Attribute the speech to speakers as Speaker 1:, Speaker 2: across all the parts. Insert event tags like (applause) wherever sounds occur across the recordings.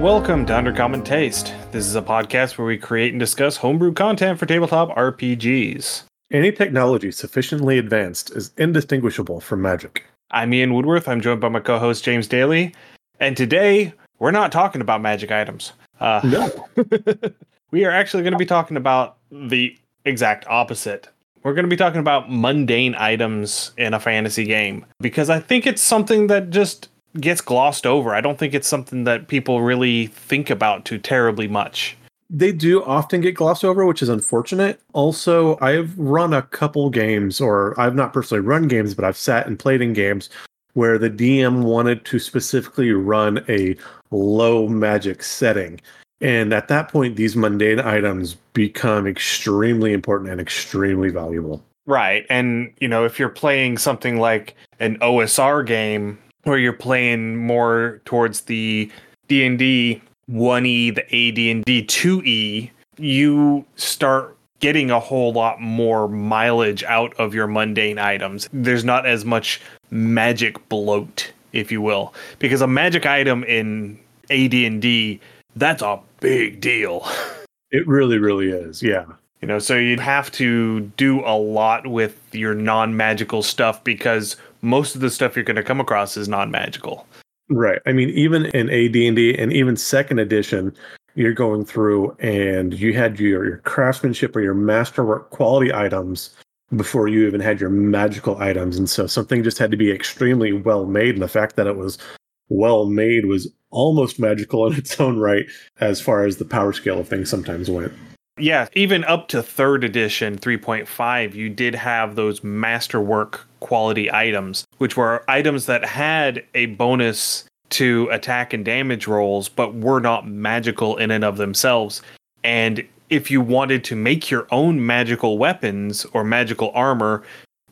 Speaker 1: And welcome to Undercommon Taste. This is a podcast where we create and discuss homebrew content for tabletop RPGs.
Speaker 2: Any technology sufficiently advanced is indistinguishable from magic.
Speaker 1: I'm Ian Woodworth. I'm joined by my co-host James Daly, and today we're not talking about magic items. Uh,
Speaker 2: No. (laughs)
Speaker 1: we are actually going to be talking about the exact opposite. We're going to be talking about mundane items in a fantasy game because I think it's something that just gets glossed over. I don't think it's something that people really think about too terribly much.
Speaker 2: They do often get glossed over, which is unfortunate. Also, I've run a couple games, or I've not personally run games, but I've sat and played in games where the DM wanted to specifically run a low magic setting. And at that point, these mundane items become extremely important and extremely valuable.
Speaker 1: Right. And, you know, if you're playing something like an OSR game where you're playing more towards the D&D 1E, the AD&D 2E, you start getting a whole lot more mileage out of your mundane items. There's not as much magic bloat, if you will, because a magic item in AD&D, that's a big deal. (laughs)
Speaker 2: It really, really is. Yeah.
Speaker 1: You know, so you'd have to do a lot with your non-magical stuff because most of the stuff you're going to come across is non-magical.
Speaker 2: Right. I mean, even in AD&D and even second edition, you're going through and you had your, your craftsmanship or your masterwork quality items before you even had your magical items. And so something just had to be extremely well made. And the fact that it was well made was almost magical in its own right, as far as the power scale of things sometimes went.
Speaker 1: Yeah, even up to third edition 3.5, you did have those masterwork quality items, which were items that had a bonus to attack and damage rolls, but were not magical in and of themselves. And if you wanted to make your own magical weapons or magical armor,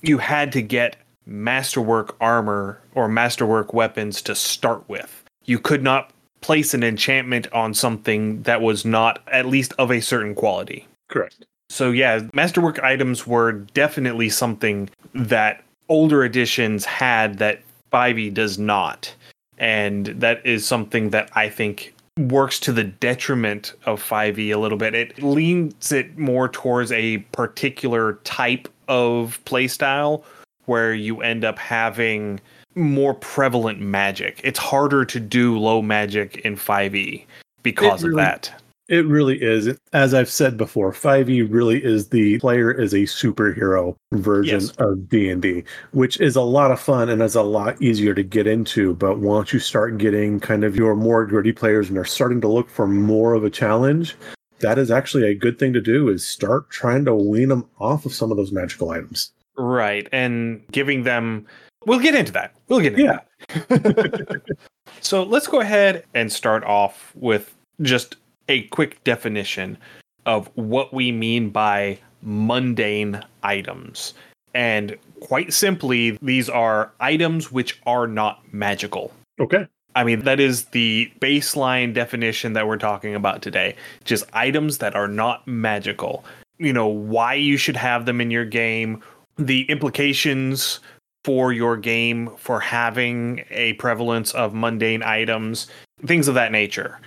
Speaker 1: you had to get masterwork armor or masterwork weapons to start with. You could not place an enchantment on something that was not at least of a certain quality.
Speaker 2: Correct.
Speaker 1: So yeah, masterwork items were definitely something that older editions had that 5e does not. And that is something that I think works to the detriment of 5e a little bit. It leans it more towards a particular type of playstyle where you end up having more prevalent magic. It's harder to do low magic in 5e because
Speaker 2: It
Speaker 1: of that.
Speaker 2: It really is. As I've said before, 5e really is the player is a superhero version
Speaker 1: Yes.
Speaker 2: of D&D, which is a lot of fun and is a lot easier to get into, but once you start getting kind of your more gritty players and are starting to look for more of a challenge, that is actually a good thing to do is start trying to wean them off of some of those magical items.
Speaker 1: Right. And giving them we'll get into that. We'll get into
Speaker 2: Yeah.
Speaker 1: that. (laughs) so let's go ahead and start off with just a quick definition of what we mean by mundane items. And quite simply, these are items which are not magical.
Speaker 2: Okay.
Speaker 1: I mean, that is the baseline definition that we're talking about today. Just items that are not magical. You know, why you should have them in your game, the implications for your game for having a prevalence of mundane items, things of that nature.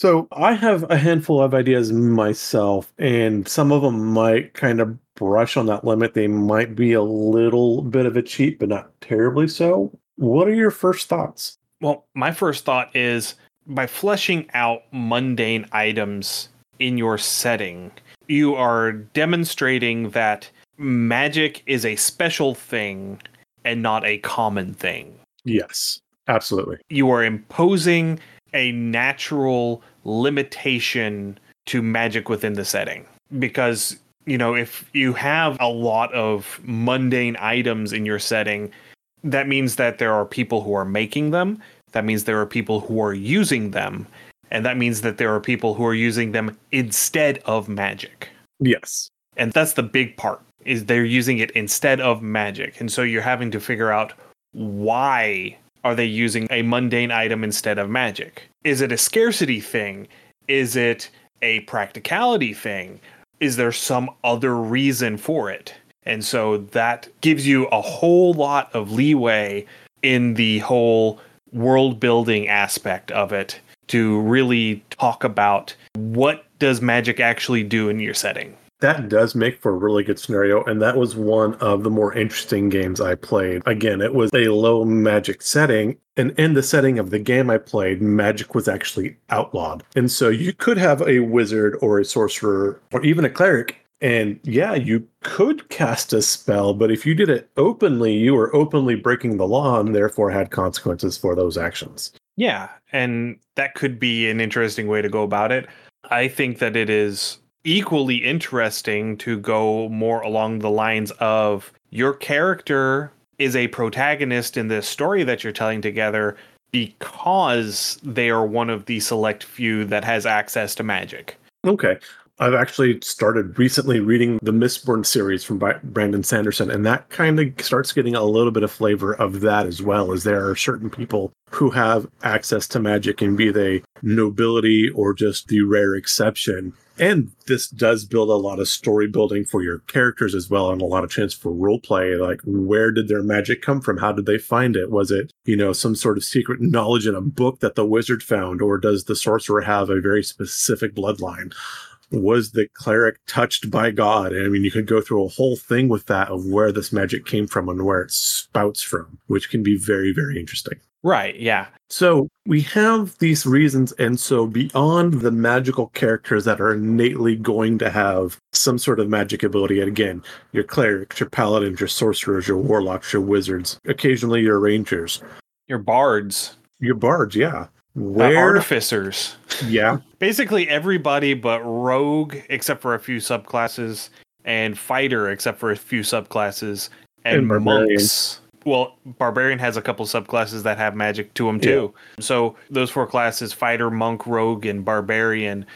Speaker 2: So I have a handful of ideas myself, and some of them might kind of brush on that limit. They might be a little bit of a cheat, but not terribly so. What are your first thoughts?
Speaker 1: Well, my first thought is by fleshing out mundane items in your setting, you are demonstrating that magic is a special thing and not a common thing.
Speaker 2: Yes, absolutely.
Speaker 1: You are imposing a natural limitation to magic within the setting. Because you know if you have a lot of mundane items in your setting that means that there are people who are making them. That means there are people who are using them. And that means that there are people who are using them instead of magic.
Speaker 2: Yes.
Speaker 1: and that's the big part is they're using it instead of magic. And so you're having to figure out why are they using a mundane item instead of magic? Is it a scarcity thing? Is it a practicality thing? Is there some other reason for it? And so that gives you a whole lot of leeway in the whole world building aspect of it to really talk about what does magic actually do in your setting.
Speaker 2: That does make for a really good scenario, and that was one of the more interesting games I played. Again, it was a low magic setting, and in the setting of the game I played, magic was actually outlawed. And so you could have a wizard or a sorcerer or even a cleric and yeah, you could cast a spell, but if you did it openly, you were openly breaking the law and therefore had consequences for those actions.
Speaker 1: Yeah, and that could be an interesting way to go about it. I think that it is equally interesting to go more along the lines of your character is a protagonist in this story that you're telling together because they are one of the select few that has access to magic.
Speaker 2: Okay. I've actually started recently reading the Mistborn series from Brandon Sanderson, and that kind of starts getting a little bit of flavor of that as well. As there are certain people who have access to magic, and be they nobility or just the rare exception. And this does build a lot of story building for your characters as well, and a lot of chance for role play. Like, where did their magic come from? How did they find it? Was it, you know, some sort of secret knowledge in a book that the wizard found, or does the sorcerer have a very specific bloodline? Was the cleric touched by God? And I mean, you could go through a whole thing with that of where this magic came from and where it spouts from, which can be very, very interesting.
Speaker 1: Right. Yeah.
Speaker 2: So we have these reasons. And so beyond the magical characters that are innately going to have some sort of magic ability, and again, your clerics, your paladins, your sorcerers, your warlocks, your wizards, occasionally your rangers,
Speaker 1: your bards.
Speaker 2: Your bards, yeah.
Speaker 1: Uh, Where artificers.
Speaker 2: Yeah. (laughs)
Speaker 1: Basically everybody but rogue except for a few subclasses and fighter except for a few subclasses and, and monks. Well, barbarian has a couple subclasses that have magic to them too. Yeah. So those four classes fighter, monk, rogue and barbarian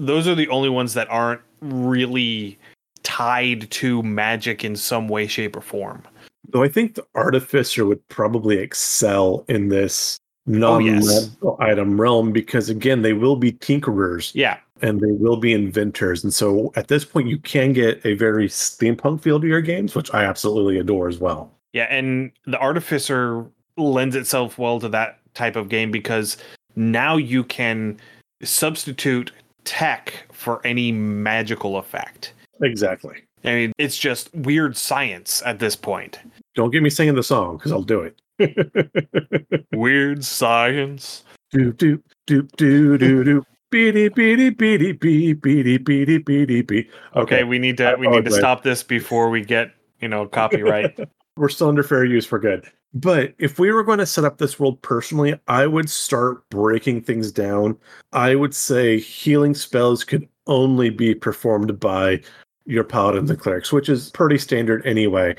Speaker 1: those are the only ones that aren't really tied to magic in some way shape or form.
Speaker 2: Though I think the artificer would probably excel in this non-medical oh, yes. item realm because again they will be tinkerers.
Speaker 1: Yeah.
Speaker 2: And they will be inventors. And so at this point you can get a very steampunk feel to your games which i absolutely adore as well.
Speaker 1: Yeah and the artificer lends itself well to that type of game because now you can substitute tech for any magical effect.
Speaker 2: Exactly.
Speaker 1: I mean it's just weird science at this point.
Speaker 2: Don't get me singing the song because i'll do it (laughs)
Speaker 1: Weird science.
Speaker 2: Do do do do do do. Beady beady beady bee beady beady beady bee.
Speaker 1: Okay, we need to we need to stop this before we get you know copyright. (laughs)
Speaker 2: we're still under fair use for good. But if we were going to set up this world personally, I would start breaking things down. I would say healing spells could only be performed by your paladins and clerics, which is pretty standard anyway.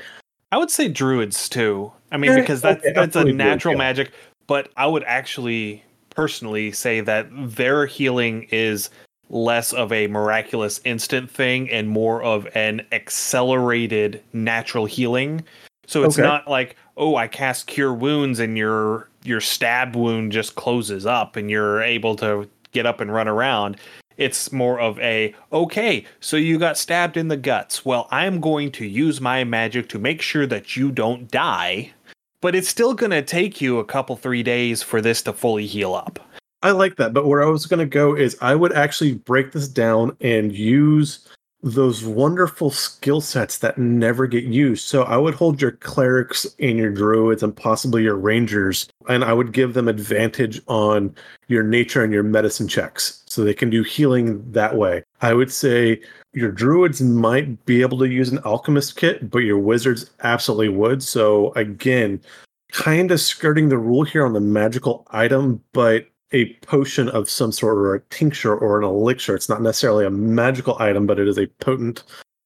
Speaker 1: I would say druids too. I mean, eh, because that's okay, that's a natural magic. But I would actually personally say that their healing is less of a miraculous instant thing and more of an accelerated natural healing. So it's okay. not like, oh, I cast cure wounds and your your stab wound just closes up and you're able to get up and run around. It's more of a, okay, so you got stabbed in the guts. Well, I'm going to use my magic to make sure that you don't die, but it's still going to take you a couple, three days for this to fully heal up.
Speaker 2: I like that. But where I was going to go is I would actually break this down and use those wonderful skill sets that never get used. So I would hold your clerics and your druids and possibly your rangers, and I would give them advantage on your nature and your medicine checks. So they can do healing that way. I would say your druids might be able to use an alchemist kit, but your wizards absolutely would. So again, kind of skirting the rule here on the magical item, but a potion of some sort or a tincture or an elixir. It's not necessarily a magical item, but it is a potent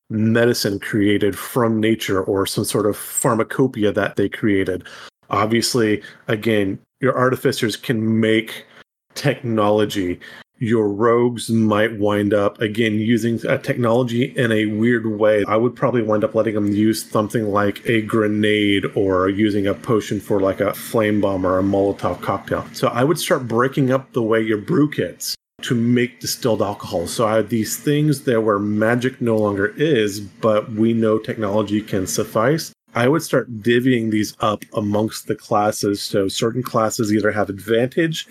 Speaker 2: medicine created from nature or some sort of pharmacopoeia that they created. Obviously, again, your artificers can make technology your rogues might wind up again using a technology in a weird way. I would probably wind up letting them use something like a grenade or using a potion for like a flame bomb or a Molotov cocktail. So I would start breaking up the way your brew kits to make distilled alcohol. So I have these things there where magic no longer is, but we know technology can suffice. I would start divvying these up amongst the classes. So certain classes either have advantage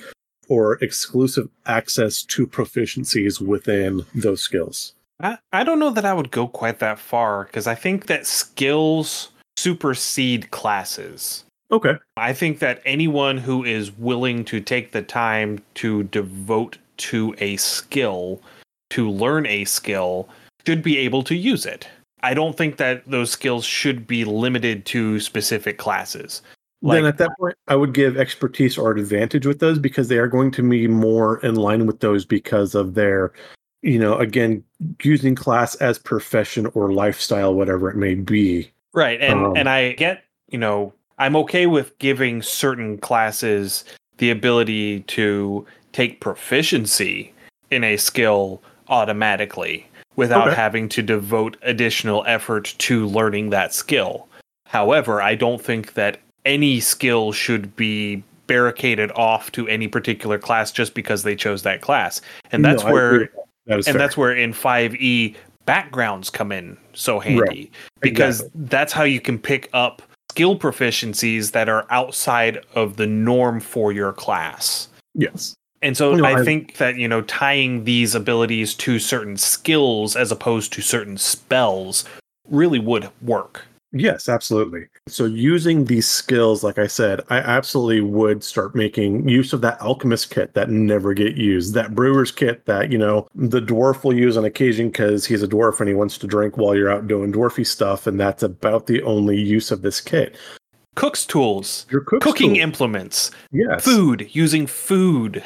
Speaker 2: or exclusive access to proficiencies within those skills.
Speaker 1: I, I don't know that I would go quite that far because I think that skills supersede classes.
Speaker 2: Okay.
Speaker 1: I think that anyone who is willing to take the time to devote to a skill, to learn a skill, should be able to use it. I don't think that those skills should be limited to specific classes.
Speaker 2: Like, then at that point, I would give expertise or advantage with those because they are going to be more in line with those because of their, you know, again, using class as profession or lifestyle, whatever it may be.
Speaker 1: Right. And um, and I get, you know, I'm okay with giving certain classes the ability to take proficiency in a skill automatically without okay. having to devote additional effort to learning that skill. However, I don't think that any skill should be barricaded off to any particular class just because they chose that class. And that's no, where that and fair. that's where in 5e backgrounds come in so handy right. because exactly. that's how you can pick up skill proficiencies that are outside of the norm for your class.
Speaker 2: Yes.
Speaker 1: And so no, I, I think that, you know, tying these abilities to certain skills as opposed to certain spells really would work.
Speaker 2: Yes, absolutely. So using these skills, like I said, I absolutely would start making use of that alchemist kit that never get used, that brewer's kit that, you know, the dwarf will use on occasion because he's a dwarf and he wants to drink while you're out doing dwarfy stuff. And that's about the only use of this kit.
Speaker 1: Cook's tools, your cook's cooking tools. implements,
Speaker 2: yes.
Speaker 1: food, using food.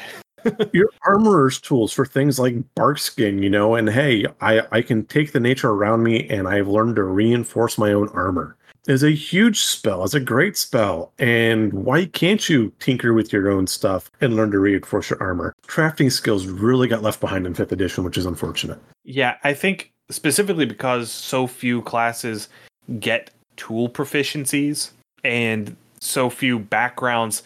Speaker 2: Your armorer's tools for things like bark skin, you know, and hey, I, I can take the nature around me and I've learned to reinforce my own armor. Is a huge spell, is a great spell. And why can't you tinker with your own stuff and learn to reinforce your armor? Crafting skills really got left behind in fifth edition, which is unfortunate.
Speaker 1: Yeah, I think specifically because so few classes get tool proficiencies and so few backgrounds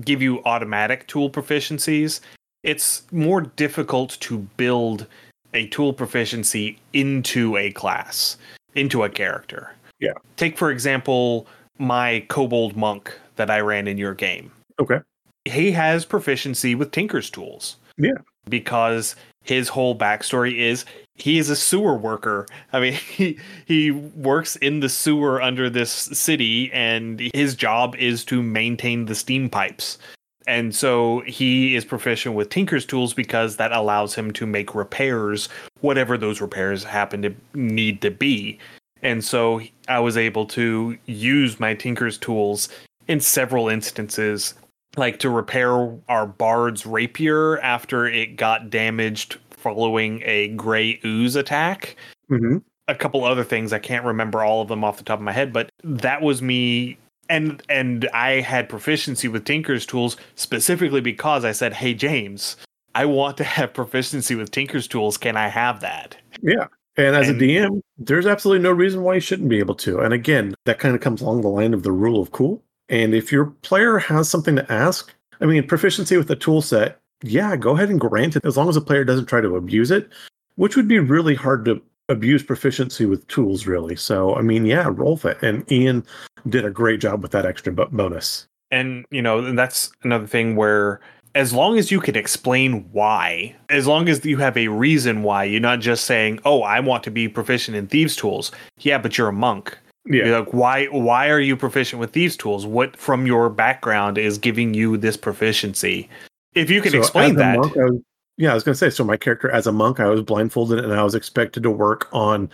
Speaker 1: give you automatic tool proficiencies, it's more difficult to build a tool proficiency into a class, into a character.
Speaker 2: Yeah.
Speaker 1: Take, for example, my kobold monk that I ran in your game.
Speaker 2: Okay.
Speaker 1: He has proficiency with Tinker's tools.
Speaker 2: Yeah.
Speaker 1: Because his whole backstory is he is a sewer worker. I mean, (laughs) he he works in the sewer under this city, and his job is to maintain the steam pipes. And so he is proficient with Tinker's tools because that allows him to make repairs, whatever those repairs happen to need to be. And so I was able to use my Tinker's tools in several instances, like to repair our bard's rapier after it got damaged following a gray ooze attack.
Speaker 2: Mm-hmm.
Speaker 1: A couple other things I can't remember all of them off the top of my head, but that was me and and I had proficiency with Tinker's tools specifically because I said, "Hey James, I want to have proficiency with Tinker's tools. Can I have that?"
Speaker 2: Yeah. And as and, a DM, there's absolutely no reason why you shouldn't be able to. And again, that kind of comes along the line of the rule of cool. And if your player has something to ask, I mean, proficiency with the tool set yeah, go ahead and grant it as long as the player doesn't try to abuse it, which would be really hard to abuse proficiency with tools, really. So, I mean, yeah, roll it. And Ian did a great job with that extra bonus.
Speaker 1: And, you know, that's another thing where as long as you can explain why, as long as you have a reason why, you're not just saying, "Oh, I want to be proficient in thieves' tools." Yeah, but you're a monk.
Speaker 2: Yeah.
Speaker 1: You're like, why? Why are you proficient with thieves' tools? What from your background is giving you this proficiency? If you can so explain that.
Speaker 2: Monk, I was, yeah, I was going to say. So my character as a monk, I was blindfolded and I was expected to work on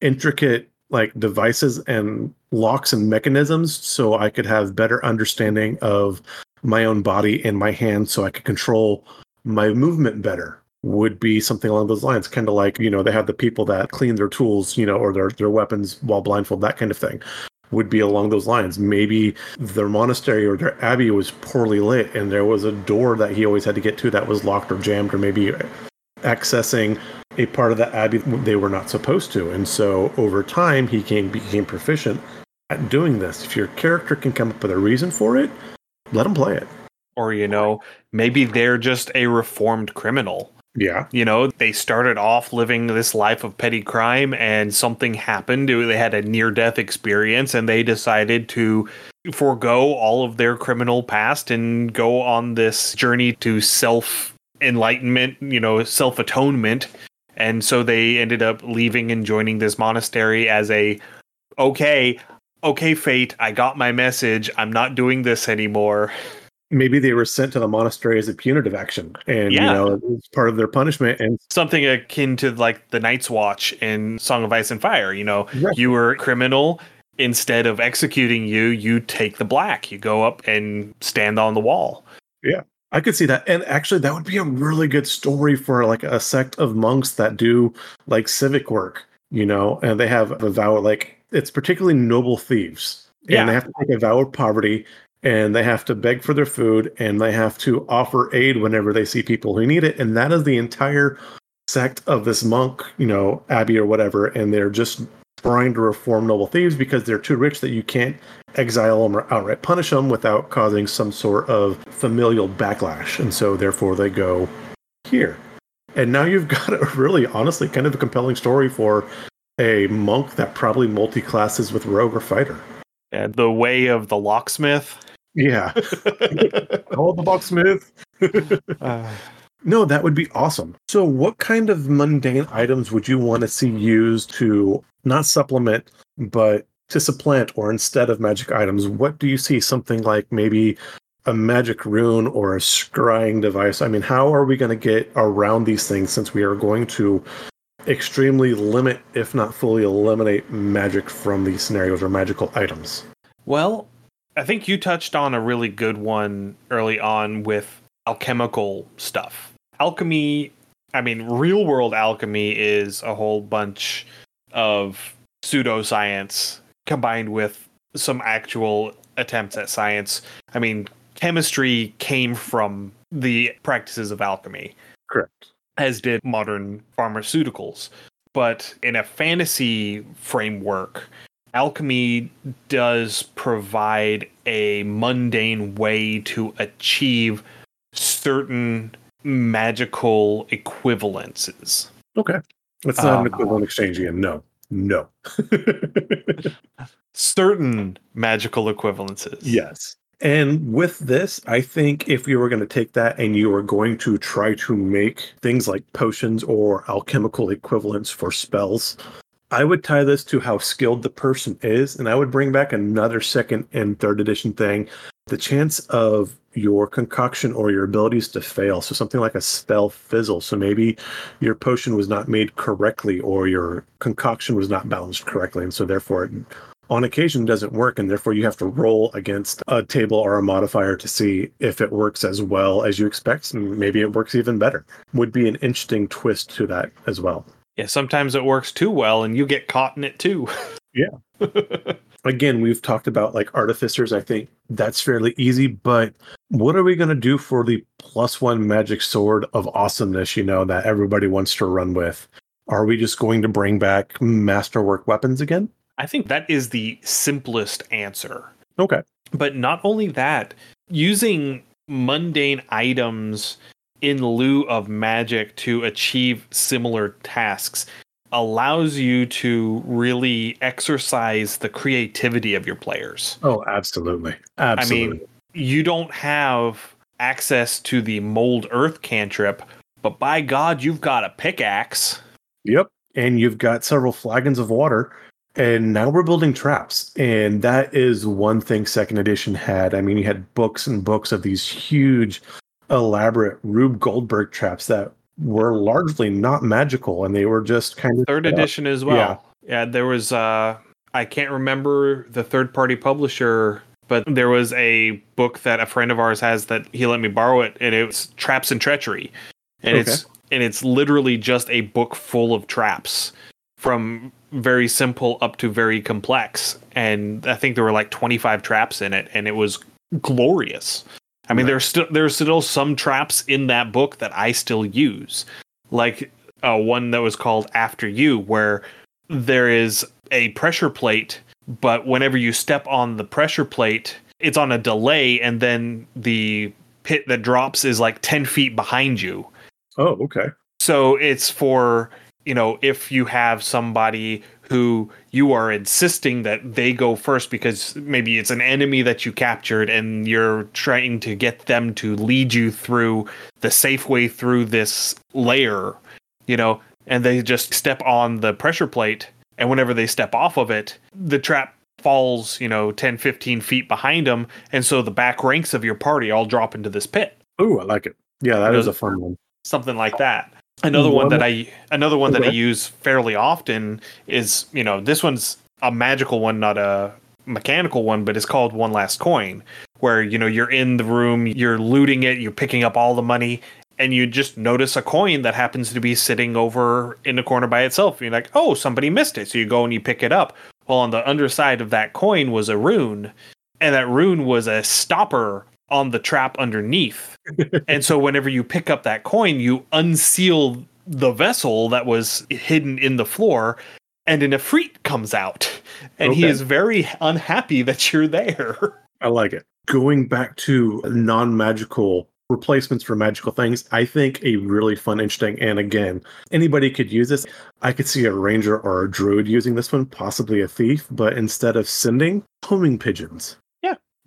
Speaker 2: intricate like devices and locks and mechanisms, so I could have better understanding of my own body and my hands, so I could control my movement better. Would be something along those lines, kind of like you know they have the people that clean their tools, you know, or their their weapons while blindfold, that kind of thing would be along those lines. Maybe their monastery or their abbey was poorly lit and there was a door that he always had to get to that was locked or jammed, or maybe accessing a part of the abbey they were not supposed to. And so over time, he came, became proficient at doing this. If your character can come up with a reason for it, let them play it.
Speaker 1: Or, you know, maybe they're just a reformed criminal
Speaker 2: Yeah.
Speaker 1: You know, they started off living this life of petty crime and something happened. They had a near death experience and they decided to forego all of their criminal past and go on this journey to self enlightenment, you know, self atonement. And so they ended up leaving and joining this monastery as a okay, okay, fate, I got my message. I'm not doing this anymore. (laughs)
Speaker 2: Maybe they were sent to the monastery as a punitive action, and
Speaker 1: Yeah.
Speaker 2: you know it's part of their punishment. And
Speaker 1: Something akin to like the Night's Watch in Song of Ice and Fire. You know,
Speaker 2: Right.
Speaker 1: you were a criminal. Instead of executing you, you take the black. You go up and stand on the wall.
Speaker 2: Yeah, I could see that. And actually, that would be a really good story for like a sect of monks that do like civic work, you know, and they have a vow like it's particularly noble thieves.
Speaker 1: Yeah.
Speaker 2: And they have to take a vow of poverty and they have to beg for their food and they have to offer aid whenever they see people who need it. And that is the entire sect of this monk, you know, abbey or whatever. And they're just trying to reform noble thieves because they're too rich that you can't exile them or outright punish them without causing some sort of familial backlash. And so, therefore, they go here. And now you've (laughs) got a really, honestly, kind of a compelling story for a monk that probably multi classes with rogue or fighter.
Speaker 1: And the way of the locksmith.
Speaker 2: Yeah. (laughs) Call the locksmith.
Speaker 1: Uh,
Speaker 2: No, that would be awesome. So, what kind of mundane items would you want to see used to not supplement, but to supplant or instead of magic items? What do you see? Something like maybe a magic rune or a scrying device? I mean, how are we going to get around these things since we are going to extremely limit, if not fully eliminate, magic from these scenarios or magical items?
Speaker 1: Well, I think you touched on a really good one early on with alchemical stuff. Alchemy, I mean, real world alchemy is a whole bunch of pseudoscience combined with some actual attempts at science. I mean, chemistry came from the practices of alchemy
Speaker 2: Correct.
Speaker 1: As did modern pharmaceuticals. But in a fantasy framework, alchemy does provide a mundane way to achieve certain magical equivalences.
Speaker 2: Okay. It's not an
Speaker 1: Um,
Speaker 2: equivalent exchange again. No. No. (laughs)
Speaker 1: Certain magical equivalences.
Speaker 2: Yes. And with this, I think if you were going to take that and you were going to try to make things like potions or alchemical equivalents for spells, I would tie this to how skilled the person is. And I would bring back another second and third edition thing the chance of your concoction or your abilities to fail. So something like a spell fizzle. So maybe your potion was not made correctly or your concoction was not balanced correctly. And so therefore it on occasion doesn't work and therefore you have to roll against a table or a modifier to see if it works as well as you expect and maybe it works even better. Would be an interesting twist to that as well.
Speaker 1: Yeah, sometimes it works too well and you get caught in it too. (laughs)
Speaker 2: Yeah. again we've talked about like artificers. I think that's fairly easy but what are we going to do for the plus one magic sword of awesomeness you know that everybody wants to run with? Are we just going to bring back masterwork weapons again
Speaker 1: I think that is the simplest answer.
Speaker 2: okay
Speaker 1: But not only that, using mundane items in lieu of magic to achieve similar tasks allows you to really exercise the creativity of your players.
Speaker 2: oh absolutely absolutely
Speaker 1: I mean, you don't have access to the mold earth cantrip, but by God, you've got a pickaxe.
Speaker 2: Yep. And you've got several flagons of water. And now we're building traps. And that is one thing second edition had. I mean, you had books and books of these huge, elaborate Rube Goldberg traps that were largely not magical and they were just kind of
Speaker 1: Third edition as well. Yeah. yeah there was uh I can't remember the third party publisher, but there was a book that a friend of ours has that he let me borrow it and it's Traps and Treachery. And it's and it's literally just a book full of traps from very simple up to very complex. And I think there were like 25 traps in it and it was glorious. I mean,
Speaker 2: Nice.
Speaker 1: there's still there's still some traps in that book that I still use, like uh, one that was called After You, where there is a pressure plate, but whenever you step on the pressure plate, it's on a delay, and then the pit that drops is like ten feet behind you.
Speaker 2: Oh, okay.
Speaker 1: So it's for, you know, if you have somebody who you are insisting that they go first because maybe it's an enemy that you captured and you're trying to get them to lead you through the safe way through this layer, you know, and they just step on the pressure plate and whenever they step off of it, the trap falls, you know, 10, 15 feet behind them. And so the back ranks of your party all drop into this pit.
Speaker 2: Ooh, I like it. Yeah, that is a fun one.
Speaker 1: Something like that. Another one that I another one that I use fairly often is, you know, this one's a magical one, not a mechanical one, but it's called One Last Coin, where, you know, you're in the room, you're looting it, you're picking up all the money, and you just notice a coin that happens to be sitting over in the corner by itself. You're like, oh, somebody missed it. So you go and you pick it up. Well, on the underside of that coin was a rune, and that rune was a stopper on the trap underneath. and so whenever you pick up that coin, you unseal the vessel that was hidden in the floor, and an Efreet comes out. And he is very unhappy that you're there. (laughs)
Speaker 2: I like it. Going back to non magical replacements for magical things, I think a really fun, interesting, and again, anybody could use this. I could see a ranger or a druid using this one, possibly a thief, but instead of sending, homing pigeons.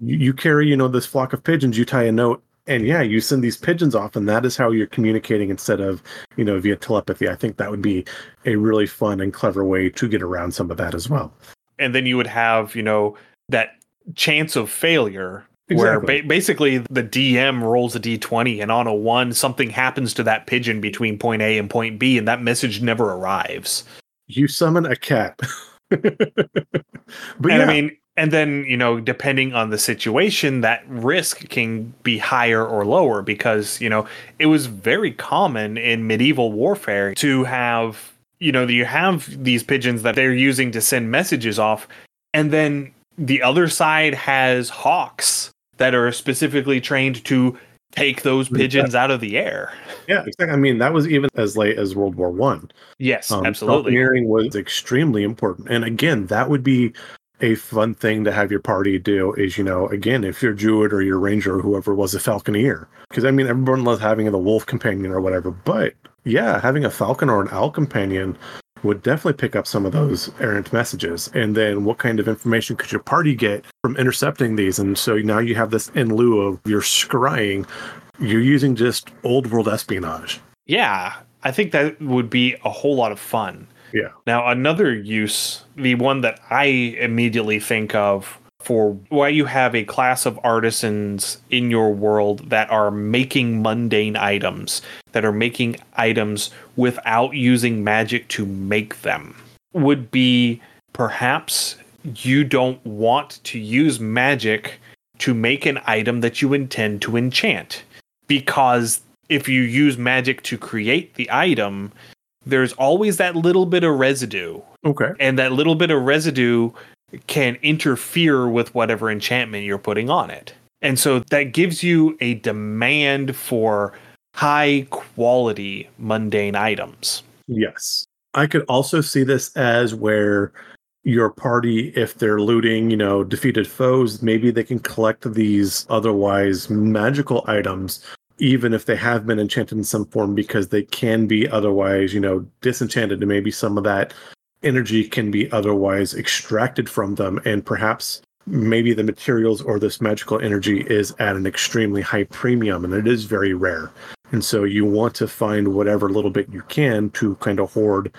Speaker 2: You, you carry, you know, this flock of pigeons, you tie a note, and yeah, you send these pigeons off, and that is how you're communicating instead of, you know, via telepathy. I think that would be a really fun and clever way to get around some of that as well.
Speaker 1: and then you would have you know that chance of failure where ba- basically the DM rolls a d20 and on a 1 something happens to that pigeon between point A and point B and that message never arrives.
Speaker 2: You summon a cat. (laughs) but
Speaker 1: and
Speaker 2: yeah,
Speaker 1: I mean and then you know depending on the situation that risk can be higher or lower because you know it was very common in medieval warfare to have you know you have these pigeons that they're using to send messages off and then the other side has hawks that are specifically trained to take those pigeons out of the air
Speaker 2: yeah, exactly. I mean, that was even as late as World War One.
Speaker 1: yes
Speaker 2: Um,
Speaker 1: absolutely
Speaker 2: falconeering was extremely important, and again, that would be a fun thing to have your party do. Is you know, again, if you're Druid or your Ranger or whoever was a Falconeer, because I mean, everyone loves having the Wolf companion or whatever, but yeah, having a Falcon or an Owl companion would definitely pick up some of those errant messages. And then what kind of information could your party get from intercepting these? And so now you have this in lieu of your scrying, you're using just old world espionage.
Speaker 1: Yeah, I think that would be a whole lot of fun.
Speaker 2: Yeah.
Speaker 1: Now, another use, the one that I immediately think of for why you have a class of artisans in your world that are making mundane items, that are making items without using magic to make them, would be perhaps you don't want to use magic to make an item that you intend to enchant because if you use magic to create the item, there's always that little bit of residue,
Speaker 2: Okay.
Speaker 1: and that little bit of residue can interfere with whatever enchantment you're putting on it. And so that gives you a demand for high quality mundane items.
Speaker 2: Yes. I could also see this as where your party, if they're looting, you know, defeated foes, maybe they can collect these otherwise magical items, even if they have been enchanted in some form, because they can be otherwise, you know, disenchanted. And maybe some of that energy can be otherwise extracted from them. And perhaps maybe the materials or this magical energy is at an extremely high premium and it is very rare. And so you want to find whatever little bit you can to kind of hoard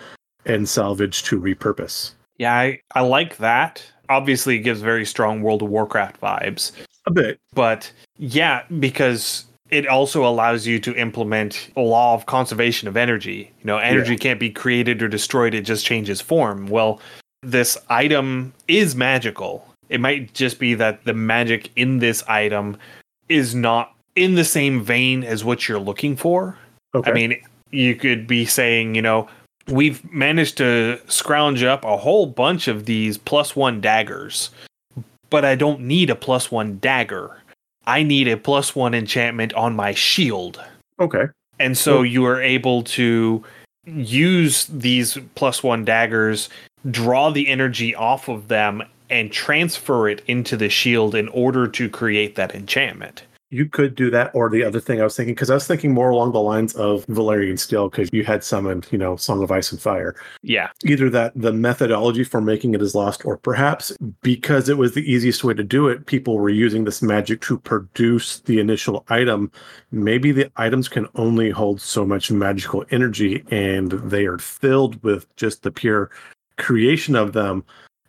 Speaker 2: and salvage to repurpose.
Speaker 1: Yeah, I, I like that. Obviously, it gives very strong World of Warcraft vibes.
Speaker 2: A bit.
Speaker 1: But yeah, because it also allows you to implement a law of conservation of energy. You know, energy can't be created or destroyed, it just changes form. Well, this item is magical. It might just be that the magic in this item is not in the same vein as what you're looking for.
Speaker 2: Okay.
Speaker 1: I mean, you could be saying, you know, we've managed to scrounge up a whole bunch of these plus one daggers, but I don't need a plus one dagger. I need a plus one enchantment on my shield.
Speaker 2: okay.
Speaker 1: And so
Speaker 2: Well-
Speaker 1: you are able to use these plus one daggers, draw the energy off of them, and transfer it into the shield in order to create that enchantment.
Speaker 2: You could do that, or the other thing I was thinking, because I was thinking more along the lines of Valyrian Steel, because you had summoned, you know, Song of Ice and Fire.
Speaker 1: Yeah.
Speaker 2: Either that the methodology for making it is lost, or perhaps because it was the easiest way to do it, people were using this magic to produce the initial item. Maybe the items can only hold so much magical energy, and they are filled with just the pure creation of them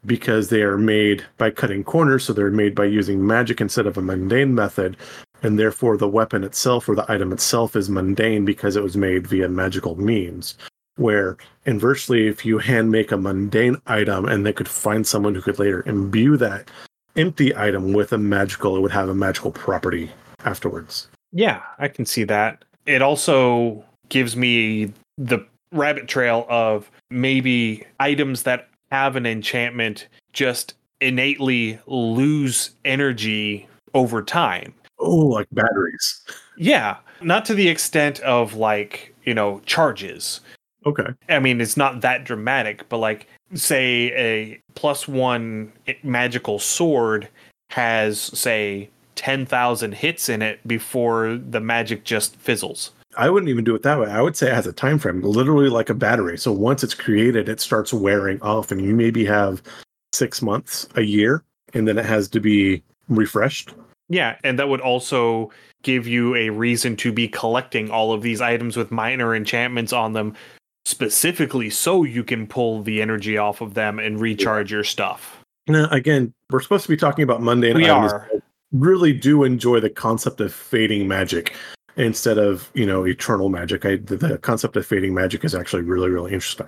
Speaker 2: because they are made by cutting corners, so they're made by using magic instead of a mundane method and therefore the weapon itself or the item itself is mundane because it was made via magical means. Where inversely, if you hand make a mundane item and they could find someone who could later imbue that empty item with a magical, it would have a magical property afterwards.
Speaker 1: Yeah, I can see that. It also gives me the rabbit trail of maybe items that have an enchantment just innately lose energy over time.
Speaker 2: Oh, like batteries.
Speaker 1: Yeah, not to the extent of like, you know, charges.
Speaker 2: Okay.
Speaker 1: I mean, it's not that dramatic, but like, say, a plus one magical sword has, say, 10,000 hits in it before the magic just fizzles.
Speaker 2: I wouldn't even do it that way. I would say it has a time frame, literally like a battery. So once it's created, it starts wearing off, and you maybe have six months, a year, and then it has to be refreshed.
Speaker 1: Yeah, and that would also give you a reason to be collecting all of these items with minor enchantments on them specifically so you can pull the energy off of them and recharge your stuff.
Speaker 2: Now, again, we're supposed to be talking about mundane
Speaker 1: we
Speaker 2: items.
Speaker 1: Are.
Speaker 2: really do enjoy the concept of fading magic instead of, you know, eternal magic. I, the, the concept of fading magic is actually really, really interesting.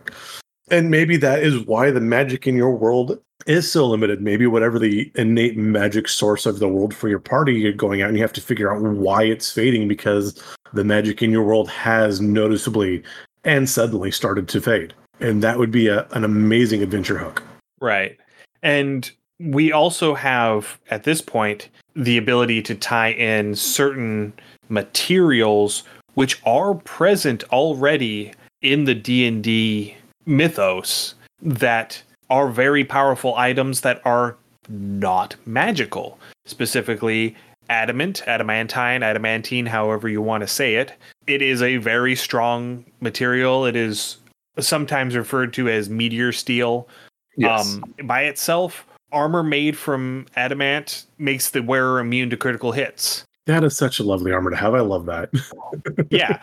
Speaker 2: And maybe that is why the magic in your world is so limited. Maybe whatever the innate magic source of the world for your party you're going out and you have to figure out why it's fading because the magic in your world has noticeably and suddenly started to fade. And that would be a, an amazing adventure hook.
Speaker 1: Right. And we also have at this point the ability to tie in certain materials which are present already in the D&D mythos that are very powerful items that are not magical. Specifically, adamant, adamantine, adamantine, however you want to say it. It is a very strong material. It is sometimes referred to as meteor steel. Yes. Um, by itself, armor made from adamant makes the wearer immune to critical hits.
Speaker 2: That is such a lovely armor to have. I love that. (laughs)
Speaker 1: yeah.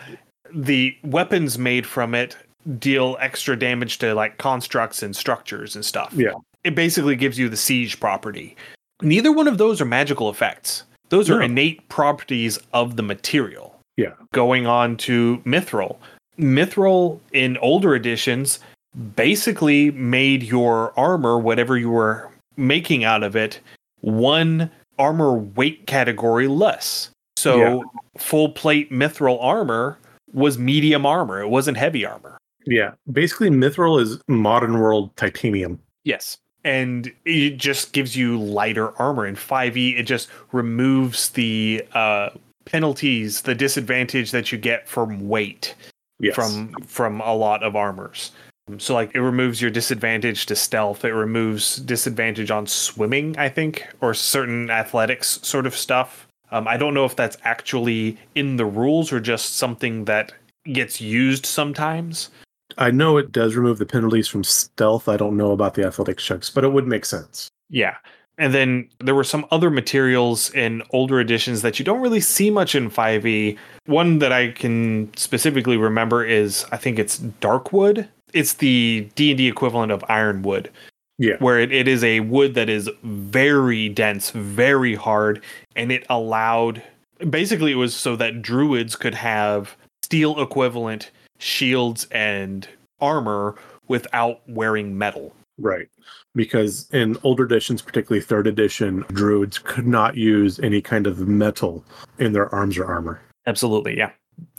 Speaker 1: The weapons made from it deal extra damage to like constructs and structures and stuff.
Speaker 2: Yeah.
Speaker 1: It basically gives you the siege property. Neither one of those are magical effects. Those are no. innate properties of the material.
Speaker 2: Yeah.
Speaker 1: Going on to Mithril. Mithril in older editions basically made your armor, whatever you were making out of it, one armor weight category less. So yeah. full plate mithril armor was medium armor. It wasn't heavy armor.
Speaker 2: Yeah, basically, mithril is modern world titanium.
Speaker 1: Yes, and it just gives you lighter armor. In 5e, it just removes the uh, penalties, the disadvantage that you get from weight
Speaker 2: yes.
Speaker 1: from from a lot of armors. So like it removes your disadvantage to stealth. It removes disadvantage on swimming, I think, or certain athletics sort of stuff. Um, I don't know if that's actually in the rules or just something that gets used sometimes.
Speaker 2: I know it does remove the penalties from stealth. I don't know about the athletics checks, but it would make sense.
Speaker 1: Yeah. And then there were some other materials in older editions that you don't really see much in 5e. One that I can specifically remember is I think it's Darkwood. It's the D&D equivalent of Ironwood.
Speaker 2: Yeah.
Speaker 1: Where it, it is a wood that is very dense, very hard, and it allowed basically it was so that druids could have steel equivalent shields and armor without wearing metal.
Speaker 2: Right. Because in older editions, particularly third edition, druids could not use any kind of metal in their arms or armor.
Speaker 1: Absolutely, yeah.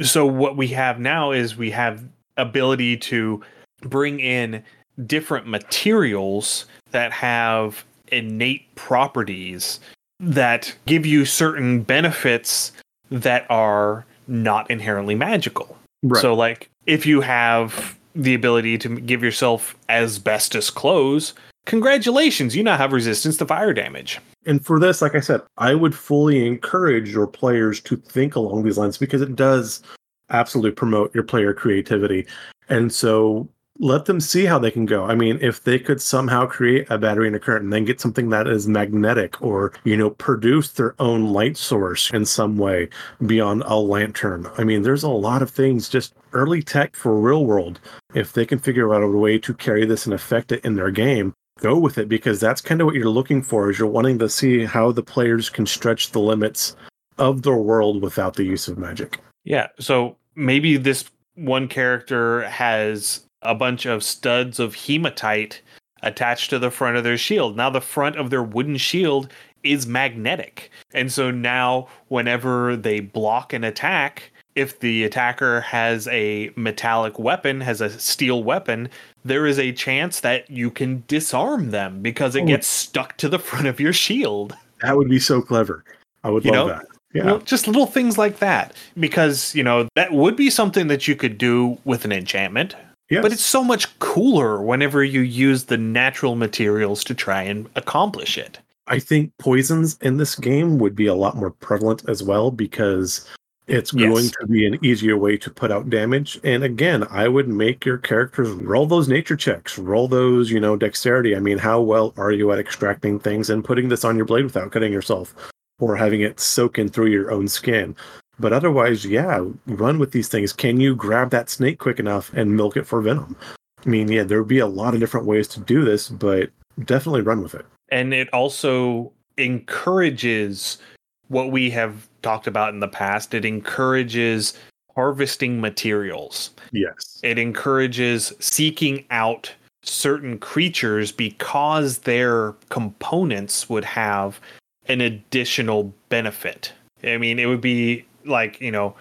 Speaker 1: So what we have now is we have ability to bring in different materials that have innate properties that give you certain benefits that are not inherently magical.
Speaker 2: Right.
Speaker 1: So like if you have the ability to give yourself asbestos clothes, congratulations, you now have resistance to fire damage.
Speaker 2: And for this, like I said, I would fully encourage your players to think along these lines because it does absolutely promote your player creativity. And so let them see how they can go. I mean, if they could somehow create a battery and a current and then get something that is magnetic or, you know, produce their own light source in some way beyond a lantern. I mean, there's a lot of things just early tech for real world. If they can figure out a way to carry this and affect it in their game, go with it because that's kind of what you're looking for is you're wanting to see how the players can stretch the limits of their world without the use of magic.
Speaker 1: Yeah. So maybe this one character has a bunch of studs of hematite attached to the front of their shield. Now the front of their wooden shield is magnetic. And so now whenever they block an attack, if the attacker has a metallic weapon, has a steel weapon, there is a chance that you can disarm them because it oh. gets stuck to the front of your shield.
Speaker 2: That would be so clever. I would you love know? that.
Speaker 1: Yeah. Well, just little things like that. Because, you know, that would be something that you could do with an enchantment. Yes. But it's so much cooler whenever you use the natural materials to try and accomplish it.
Speaker 2: I think poisons in this game would be a lot more prevalent as well because it's yes. going to be an easier way to put out damage. And again, I would make your characters roll those nature checks, roll those, you know, dexterity. I mean, how well are you at extracting things and putting this on your blade without cutting yourself or having it soak in through your own skin? But otherwise, yeah, run with these things. Can you grab that snake quick enough and milk it for venom? I mean, yeah, there would be a lot of different ways to do this, but definitely run with it.
Speaker 1: And it also encourages what we have talked about in the past. It encourages harvesting materials.
Speaker 2: Yes.
Speaker 1: It encourages seeking out certain creatures because their components would have an additional benefit. I mean, it would be like you know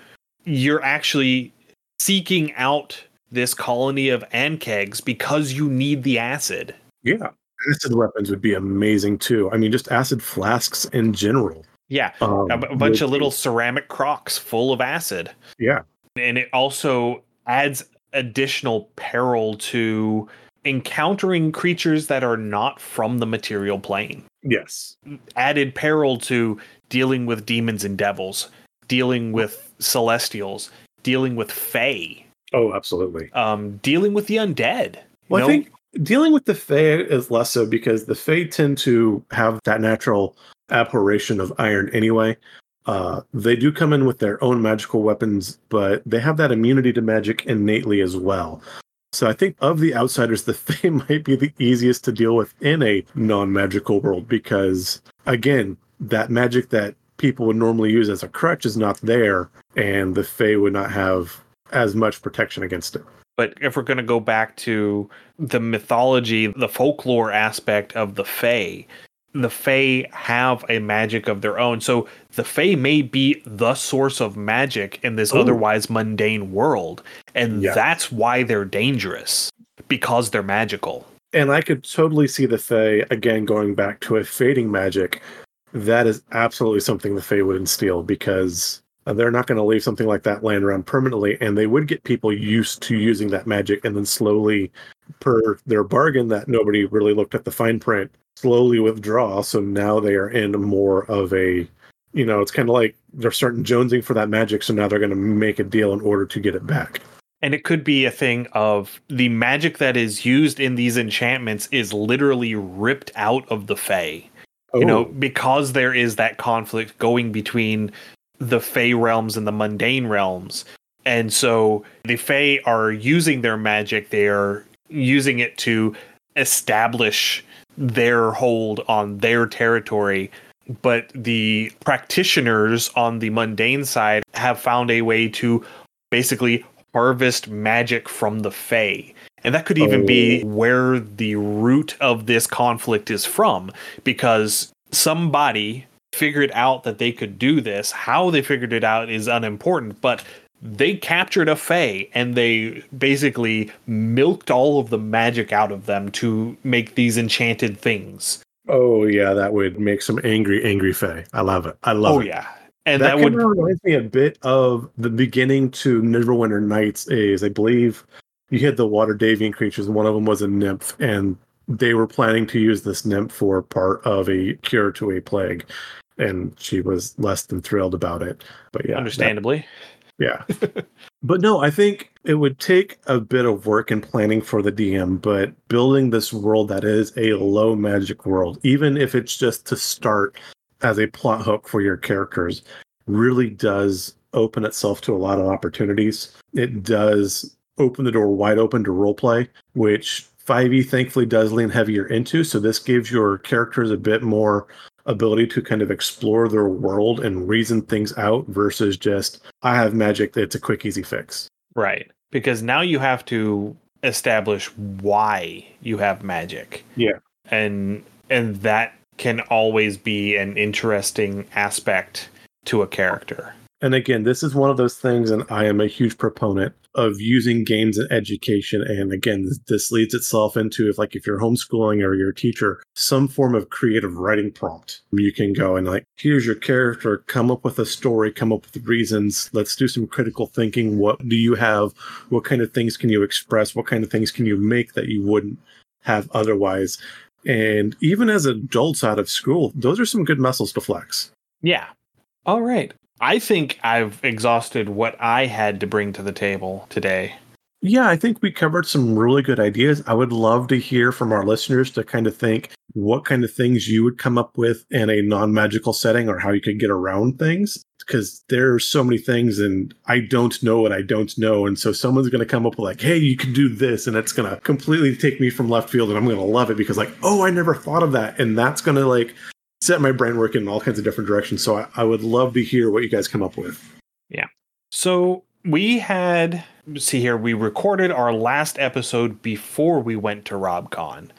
Speaker 1: you're actually seeking out this colony of ankhegs because you need the acid.
Speaker 2: Yeah, acid weapons would be amazing too. I mean, just acid flasks in general.
Speaker 1: Yeah, um, a, b- bunch of little ceramic crocks full of acid.
Speaker 2: Yeah,
Speaker 1: and it also adds additional peril to encountering creatures that are not from the material plane.
Speaker 2: Yes.
Speaker 1: Added peril to dealing with demons and devils dealing with celestials, dealing with fae.
Speaker 2: Oh, absolutely.
Speaker 1: Um, dealing with the undead.
Speaker 2: Well, I think dealing with the fae is less so because the fae tend to have that natural abhorration of iron anyway. Uh, they do come in with their own magical weapons, but they have that immunity to magic innately as well. So I think of the outsiders, the (laughs) Fae might be the easiest to deal with in a non-magical world because, again, that magic that people would normally use as a crutch is not there, and the Fae would not have as much protection against it.
Speaker 1: But if we're going to go back to the mythology, the folklore aspect of the Fae, the Fae have a magic of their own. So the Fae may be the source of magic in this Ooh. otherwise mundane world. And yes. that's why they're dangerous because they're magical.
Speaker 2: And I could totally see the Fae, again, going back to a fading magic that is absolutely something the Fae would instill because uh, they're not going to leave something like that laying around permanently, and they would get people used to using that magic, and then slowly, per their bargain that nobody really looked at the fine print, slowly withdraw. So now they are in more of a, you know, it's kind of like they're starting jonesing for that magic, so now they're going to make a deal in order to get it back.
Speaker 1: And it could be a thing of the magic that is used in these enchantments is literally ripped out of the Fae. You know, oh. because there is that conflict going between the Fey realms and the mundane realms. And so the Fey are using their magic, they are using it to establish their hold on their territory. But the practitioners on the mundane side have found a way to basically harvest magic from the Fey. And that could even oh. be where the root of this conflict is from, because somebody figured out that they could do this. How they figured it out is unimportant, but they captured a Fae and they basically milked all of the magic out of them to make these enchanted things.
Speaker 2: Oh yeah, that would make some angry, angry Fae. I love it. I love oh,
Speaker 1: it. Oh yeah. And
Speaker 2: that, that would reminds me a bit of the beginning to Neverwinter Nights is I believe you had the Waterdhavian creatures, and one of them was a nymph, and they were planning to use this nymph for part of a cure to a plague, and she was less than thrilled about it. But yeah, that-
Speaker 1: Understandably.
Speaker 2: yeah. (laughs) but no, I think it would take a bit of work and planning for the DM, but building this world that is a low magic world, even if it's just to start as a plot hook for your characters, really does open itself to a lot of opportunities. It does open the door wide open to roleplay, which 5e thankfully does lean heavier into. So this gives your characters a bit more ability to kind of explore their world and reason things out versus just I have magic it's a quick easy fix.
Speaker 1: Right. Because now you have to establish why you have magic.
Speaker 2: Yeah.
Speaker 1: And and that can always be an interesting aspect to a character.
Speaker 2: And again, this is one of those things, and I am a huge proponent of using games in education. And again, this, leads itself into if, like, if you're homeschooling or you're a teacher, some form of creative writing prompt. You can go and like, here's your character, come up with a story, come up with reasons. Let's do some critical thinking. What do you have? What kind of things can you express? What kind of things can you make that you wouldn't have otherwise? And even as adults out of school, those are some good muscles to flex.
Speaker 1: Yeah. All right. I think I've exhausted what I had to bring to the table today.
Speaker 2: Yeah, I think we covered some really good ideas. I would love to hear from our listeners to kind of think what kind of things you would come up with in a non magical setting or how you could get around things. Because there are so many things, and I don't know what I don't know. And so someone's going to come up with, like, hey, you can do this. And it's going to completely take me from left field, and I'm going to love it because, like, oh, I never thought of that. And that's going to, like, set my brain working in all kinds of different directions. So I, I would love to hear what you guys come up with. Yeah.
Speaker 1: So we had see here, we recorded our last episode before we went to RobCon.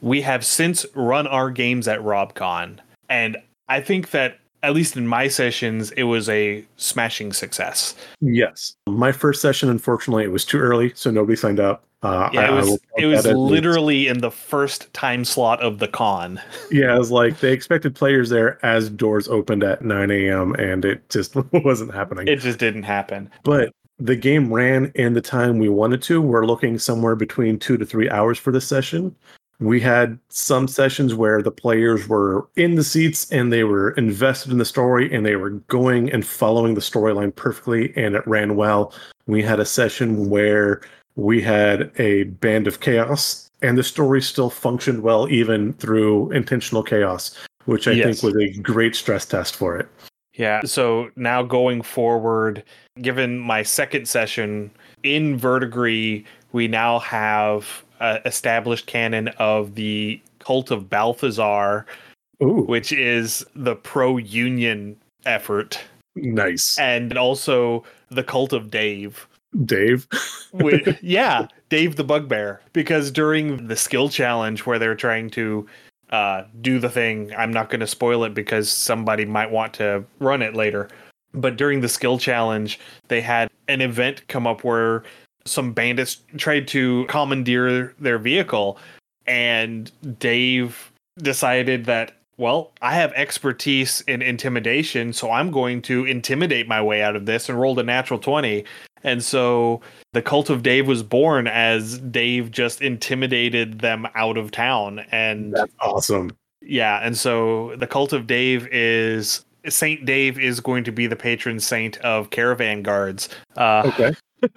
Speaker 1: We have since run our games at RobCon, and I think that at least in my sessions, it was a smashing success.
Speaker 2: Yes. My first session, unfortunately, it was too early, so nobody signed up. Uh,
Speaker 1: Yeah, it was it was
Speaker 2: that as a-
Speaker 1: literally in the first time slot of the con. (laughs)
Speaker 2: Yeah, it was like they expected players there as doors opened at 9 a.m. and it just (laughs) wasn't happening.
Speaker 1: It just didn't happen.
Speaker 2: but the game ran in the time we wanted to. We're looking somewhere between two to three hours for this session. We had some sessions where the players were in the seats and they were invested in the story and they were going and following the storyline perfectly and it ran well. We had a session where we had a band of chaos and the story still functioned well even through intentional chaos, which I
Speaker 1: Yes.
Speaker 2: think was a great stress test for it.
Speaker 1: Yeah. So now going forward, given my second session in Vertigree, we now have uh, established canon of the cult of Balthazar,
Speaker 2: Ooh,
Speaker 1: which is the pro union effort,
Speaker 2: nice.
Speaker 1: and also the cult of Dave.
Speaker 2: Dave. (laughs)
Speaker 1: Yeah, Dave the Bugbear. Because during the skill challenge where they're trying to uh, do the thing, I'm not going to spoil it because somebody might want to run it later. But during the skill challenge, they had an event come up where some bandits tried to commandeer their vehicle, and Dave decided that. Well, I have expertise in intimidation, so I'm going to intimidate my way out of this and rolled a natural 20. And so the cult of Dave was born as Dave just intimidated them out of town. And
Speaker 2: That's awesome.
Speaker 1: yeah, and so the cult of Dave is Saint Dave is going to be the patron saint of caravan guards. Uh,
Speaker 2: Okay. (laughs)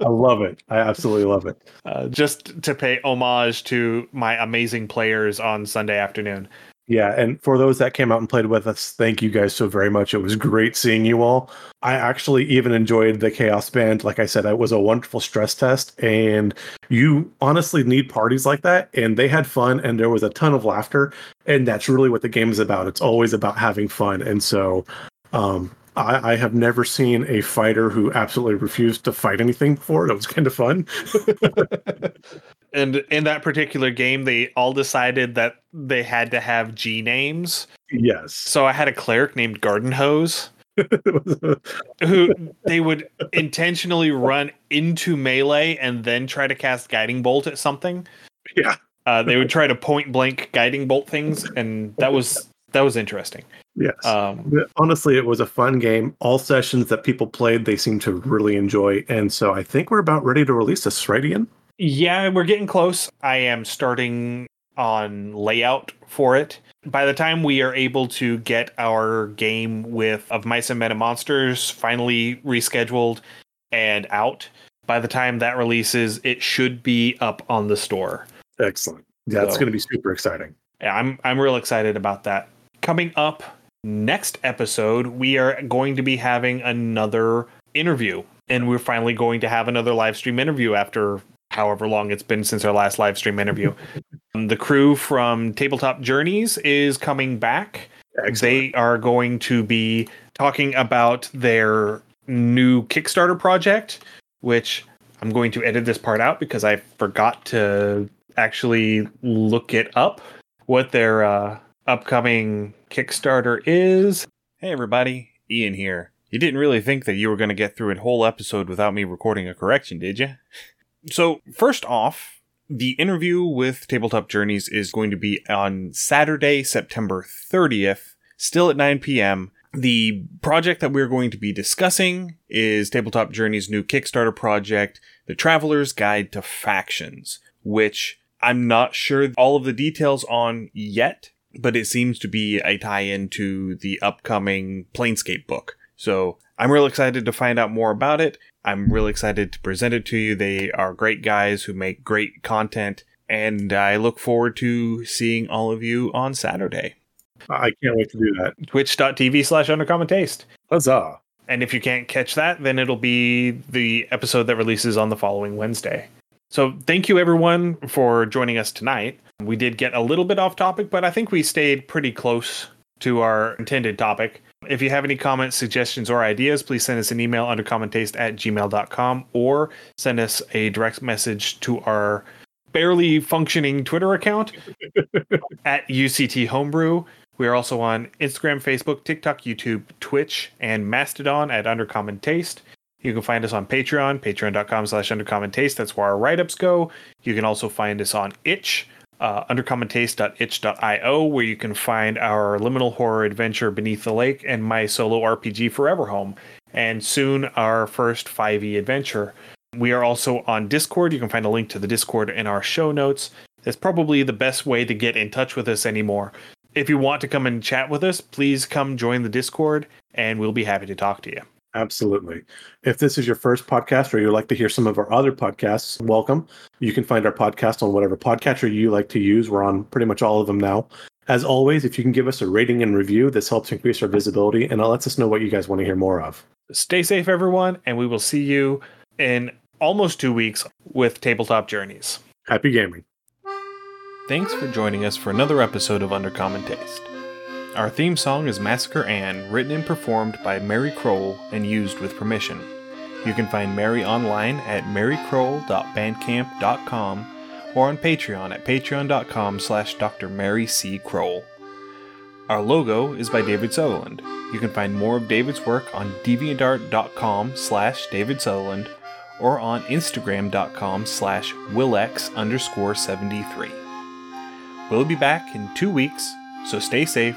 Speaker 2: I love it. I absolutely love it.
Speaker 1: uh, just to pay homage to my amazing players on Sunday afternoon.
Speaker 2: Yeah, and for those that came out and played with us, thank you guys so very much. It was great seeing you all. I actually even enjoyed the Chaos Band. Like I said, it was a wonderful stress test, and you honestly need parties like that. And they had fun, and there was a ton of laughter, and that's really what the game is about. It's always about having fun, and so um, I, I have never seen a fighter who absolutely refused to fight anything before. It was kind of fun. (laughs) (laughs)
Speaker 1: And in that particular game, they all decided that they had to have G names.
Speaker 2: yes.
Speaker 1: So I had a cleric named Garden Hose. (laughs) who they would intentionally run into melee and then try to cast guiding bolt at something.
Speaker 2: yeah.
Speaker 1: Uh, they would try to point blank guiding bolt things, and that was that was interesting.
Speaker 2: Yes.
Speaker 1: Um,
Speaker 2: honestly, it was a fun game. All sessions that people played, they seemed to really enjoy. And so I think we're about ready to release this, right, Ian?
Speaker 1: Yeah, we're getting close. I am starting on layout for it. By the time we are able to get our game with of Mice and Men and Monsters finally rescheduled and out, by the time that releases, it should be up on the store.
Speaker 2: Excellent. Yeah, it's going to be super exciting.
Speaker 1: Yeah, I'm I'm real excited about that. Coming up next episode, we are going to be having another interview, and we're finally going to have another live stream interview after however long it's been since our last live stream interview. (laughs) Um, the crew from Tabletop Journeys is coming back.
Speaker 2: Excellent.
Speaker 1: They are going to be talking about their new Kickstarter project, which I'm going to edit this part out because I forgot to actually look it up what their uh, upcoming Kickstarter is. Hey, everybody. Ian here. You didn't really think that you were going to get through a whole episode without me recording a correction, did you? So, first off, the interview with Tabletop Journeys is going to be on Saturday, September 30th, still at 9 p.m. The project that we're going to be discussing is Tabletop Journeys' new Kickstarter project, The Traveler's Guide to Factions, which I'm not sure all of the details on yet, but it seems to be a tie in to the upcoming Planescape book. So I'm real excited to find out more about it. I'm really excited to present it to you. They are great guys who make great content, and I look forward to seeing all of you on Saturday.
Speaker 2: I can't wait to do that.
Speaker 1: Twitch.tv slash undercommon taste.
Speaker 2: Huzzah.
Speaker 1: And if you can't catch that, then it'll be the episode that releases on the following Wednesday. So thank you everyone for joining us tonight. We did get a little bit off topic, but I think we stayed pretty close to our intended topic. If you have any comments, suggestions, or ideas, please send us an email under commontaste at gmail.com or send us a direct message to our barely functioning Twitter account (laughs) at UCT Homebrew. We are also on Instagram, Facebook, TikTok, YouTube, Twitch, and Mastodon at Undercommon Taste. You can find us on Patreon, patreon.com slash undercommon taste. That's where our write-ups go. You can also find us on itch, uh, undercommontaste.itch.io, where you can find our liminal horror adventure Beneath the Lake and my solo RPG Forever Home, and soon our first 5e adventure. We are also on Discord. You can find a link to the Discord in our show notes. That's probably the best way to get in touch with us anymore. If you want to come and chat with us, please come join the Discord and we'll be happy to talk to you.
Speaker 2: Absolutely. If this is your first podcast or you'd like to hear some of our other podcasts, welcome. You can find our podcast on whatever podcatcher you like to use. We're on pretty much all of them now. As always, if you can give us a rating and review, this helps increase our visibility and it lets us know what you guys want to hear more of.
Speaker 1: Stay safe, everyone, and we will see you in almost two weeks with Tabletop Journeys.
Speaker 2: Happy gaming.
Speaker 1: Thanks for joining us for another episode of Undercommon Taste. Our theme song is Massacre Anne, written and performed by Mary Crowell and used with permission. You can find Mary online at marycrowell.bandcamp.com or on Patreon at patreon.com slash Dr. Mary C. Crowell. Our logo is by David Sutherland. You can find more of David's work on deviantart.com slash David Sutherland or on instagram.com slash wilex underscore 73. We'll be back in two weeks, so stay safe,